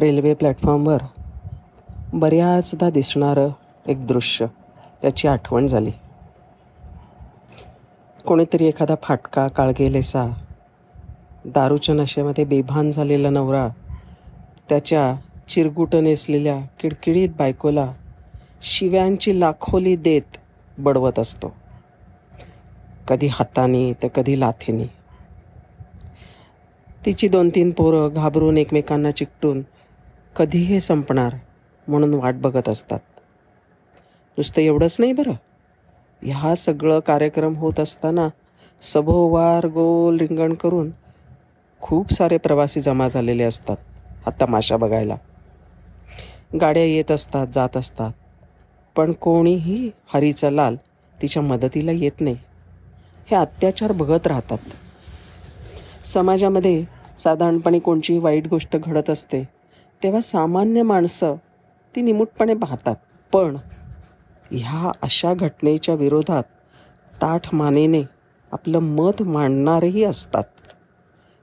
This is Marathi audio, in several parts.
रेल्वे प्लॅटफॉर्मवर बऱ्याचदा दिसणारं एक दृश्य. त्याची आठवण झाली. कोणीतरी एखादा फाटका काळगेलेसा दारूच्या नशेमध्ये बेभान झालेला नवरा त्याच्या चिरगुट नेसलेल्या किडकिडीत बायकोला शिव्यांची लाखोली देत बडवत असतो. कधी हाताने तर कधी लाथेने. तिची दोन तीन पोरं घाबरून एकमेकांना चिकटून कधी हे संपणार म्हणून वाट बघत असतात. नुसतं एवढंच नाही बरं. ह्या सगळं कार्यक्रम होत असताना सभोवार गोल रिंगण करून खूप सारे प्रवासी जमा झालेले असतात हा तमाशा बघायला. गाड्या येत असतात जात असतात. पण कोणीही हरीचा लाल तिच्या मदतीला येत नाही. हे अत्याचार बघत राहतात. समाजामध्ये साधारणपणे कोणची वाईट गोष्ट घडत असते तेव्हा सामान्य माणसं ती निमूटपणे पाहतात. पण ह्या अशा घटनेच्या विरोधात ताठ मानेने आपलं मत मांडणारेही असतात.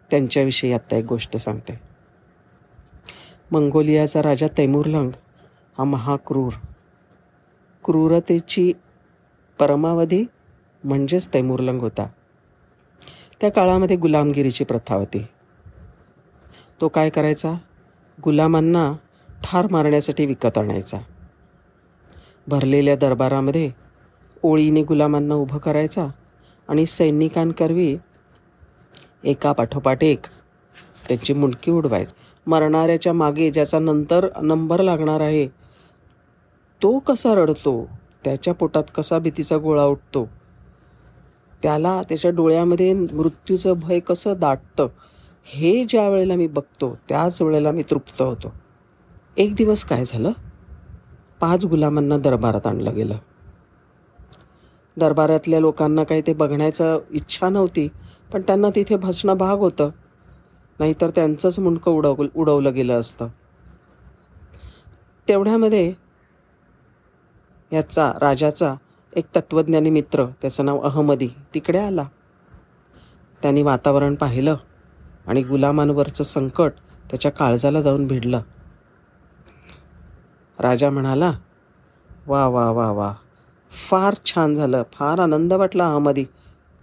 त्यांच्याविषयी आत्ता एक गोष्ट सांगते. मंगोलियाचा राजा तैमुरलंग हा महाक्रूर. क्रूरतेची परमावधी म्हणजेच तैमुरलंग होता. त्या काळामध्ये गुलामगिरीची प्रथा होती. तो काय करायचा? गुलामांना ठार मारण्यासाठी विकत आणायचा. भरलेल्या दरबारामध्ये ओळीने गुलामांना उभं करायचा आणि सैनिकांकरवी एका पाठोपाठ एक त्यांची मुंडकी उडवायची. मरणाऱ्याच्या मागे ज्याचा नंतर नंबर लागणार आहे तो कसा रडतो त्याच्या पोटात कसा भीतीचा गोळा उठतो त्याला त्याच्या डोळ्यामध्ये मृत्यूचं भय कसं दाटतं हे ज्या वेळेला मी बघतो त्याच वेळेला मी तृप्त होतो. एक दिवस काय झालं? पाच गुलामांना दरबारात आणलं गेलं. दरबारातल्या लोकांना काही ते बघण्याचं इच्छा नव्हती पण त्यांना तिथे भसणं भाग होतं. नाहीतर त्यांचंच मुंडकं उडव उडवलं गेलं असतं. तेवढ्यामध्ये याचा राजाचा एक तत्त्वज्ञानी मित्र त्याचं नाव अहमदी तिकडे आला. त्यांनी वातावरण पाहिलं. आणि गुलामांवरचं संकट त्याच्या काळजाला जाऊन भिडलं. राजा म्हणाला वा वा वा वा. फार छान झालं. फार आनंद वाटला अहमदी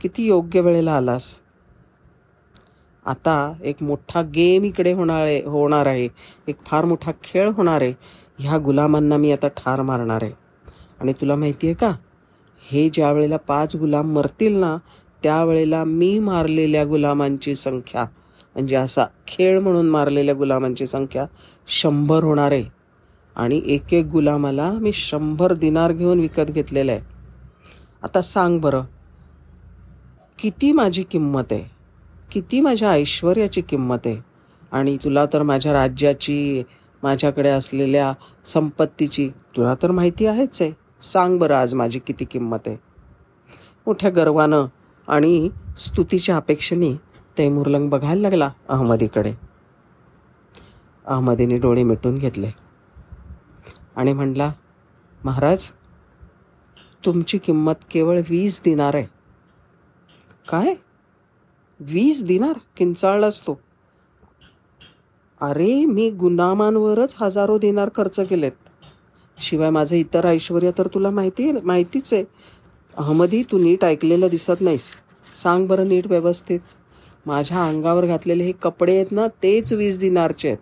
किती योग्य वेळेला आलास. आता एक मोठा गेम इकडे होणार आहे होणार आहे. एक फार मोठा खेळ होणार आहे. ह्या गुलामांना मी आता ठार मारणार आहे. आणि तुला माहिती आहे का? हे ज्या वेळेला पाच गुलाम मरतील ना त्यावेळेला मी मारलेल्या गुलामांची संख्या म्हणजे असा खेळ म्हणून मारलेल्या गुलामांची संख्या शंभर होणार. आहे आणि एक एक गुलामाला मी शंभर दिनार घेऊन विकत घेतलेलं आहे. आता सांग बरं किती माझी किंमत आहे? किती माझ्या ऐश्वर्याची किंमत आहे? आणि तुला तर माझ्या राज्याची माझ्याकडे असलेल्या संपत्तीची तुला तर माहिती आहेच आहे. सांग बरं आज माझी किती किंमत आहे? मोठ्या गर्वानं आणि स्तुतीच्या अपेक्षेने तैमुरलंग बघायला लागला अहमदीकडे. अहमदीने डोळे मिटून घेतले. आणि म्हणला महाराज तुमची किंमत केवळ वीस दिनार आहे. काय? वीस दिनार? किंचाळलाच तो? अरे मी गुन्हामांवरच हजारो दिनार खर्च केलेत. शिवाय माझं इतर ऐश्वर्य तर तुला माहिती माहितीच आहे. अहमदी तू नीट ऐकलेलं दिसत नाहीस. सांग बरं नीट व्यवस्थित. माझ्या अंगावर घातलेले हे कपडे आहेत ना तेच वीस दिनारचे आहेत.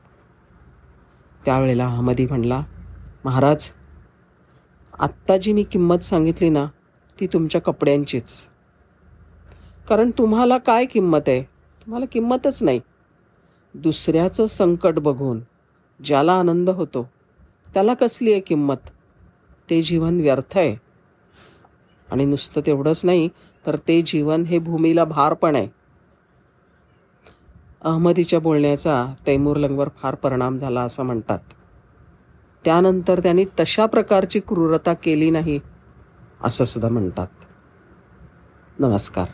त्यावेळेला अहमदी म्हणला महाराज आत्ता जी मी किंमत सांगितली ना ती तुमच्या कपड्यांचीच. कारण तुम्हाला काय किंमत आहे? तुम्हाला किंमतच नाही. दुसऱ्याचं संकट बघून ज्याला आनंद होतो त्याला कसली आहे किंमत? ते जीवन व्यर्थ आहे. आणि नुसतं तेवढंच नाही तर ते जीवन हे भूमीला भार पण आहे. अहमदीच्या बोलण्याचा तैमूरलंगवर फार परिणाम झाला असं म्हणतात. त्यानंतर त्यांनी तशा प्रकारची क्रूरता केली नाही असं सुद्धा म्हणतात. नमस्कार.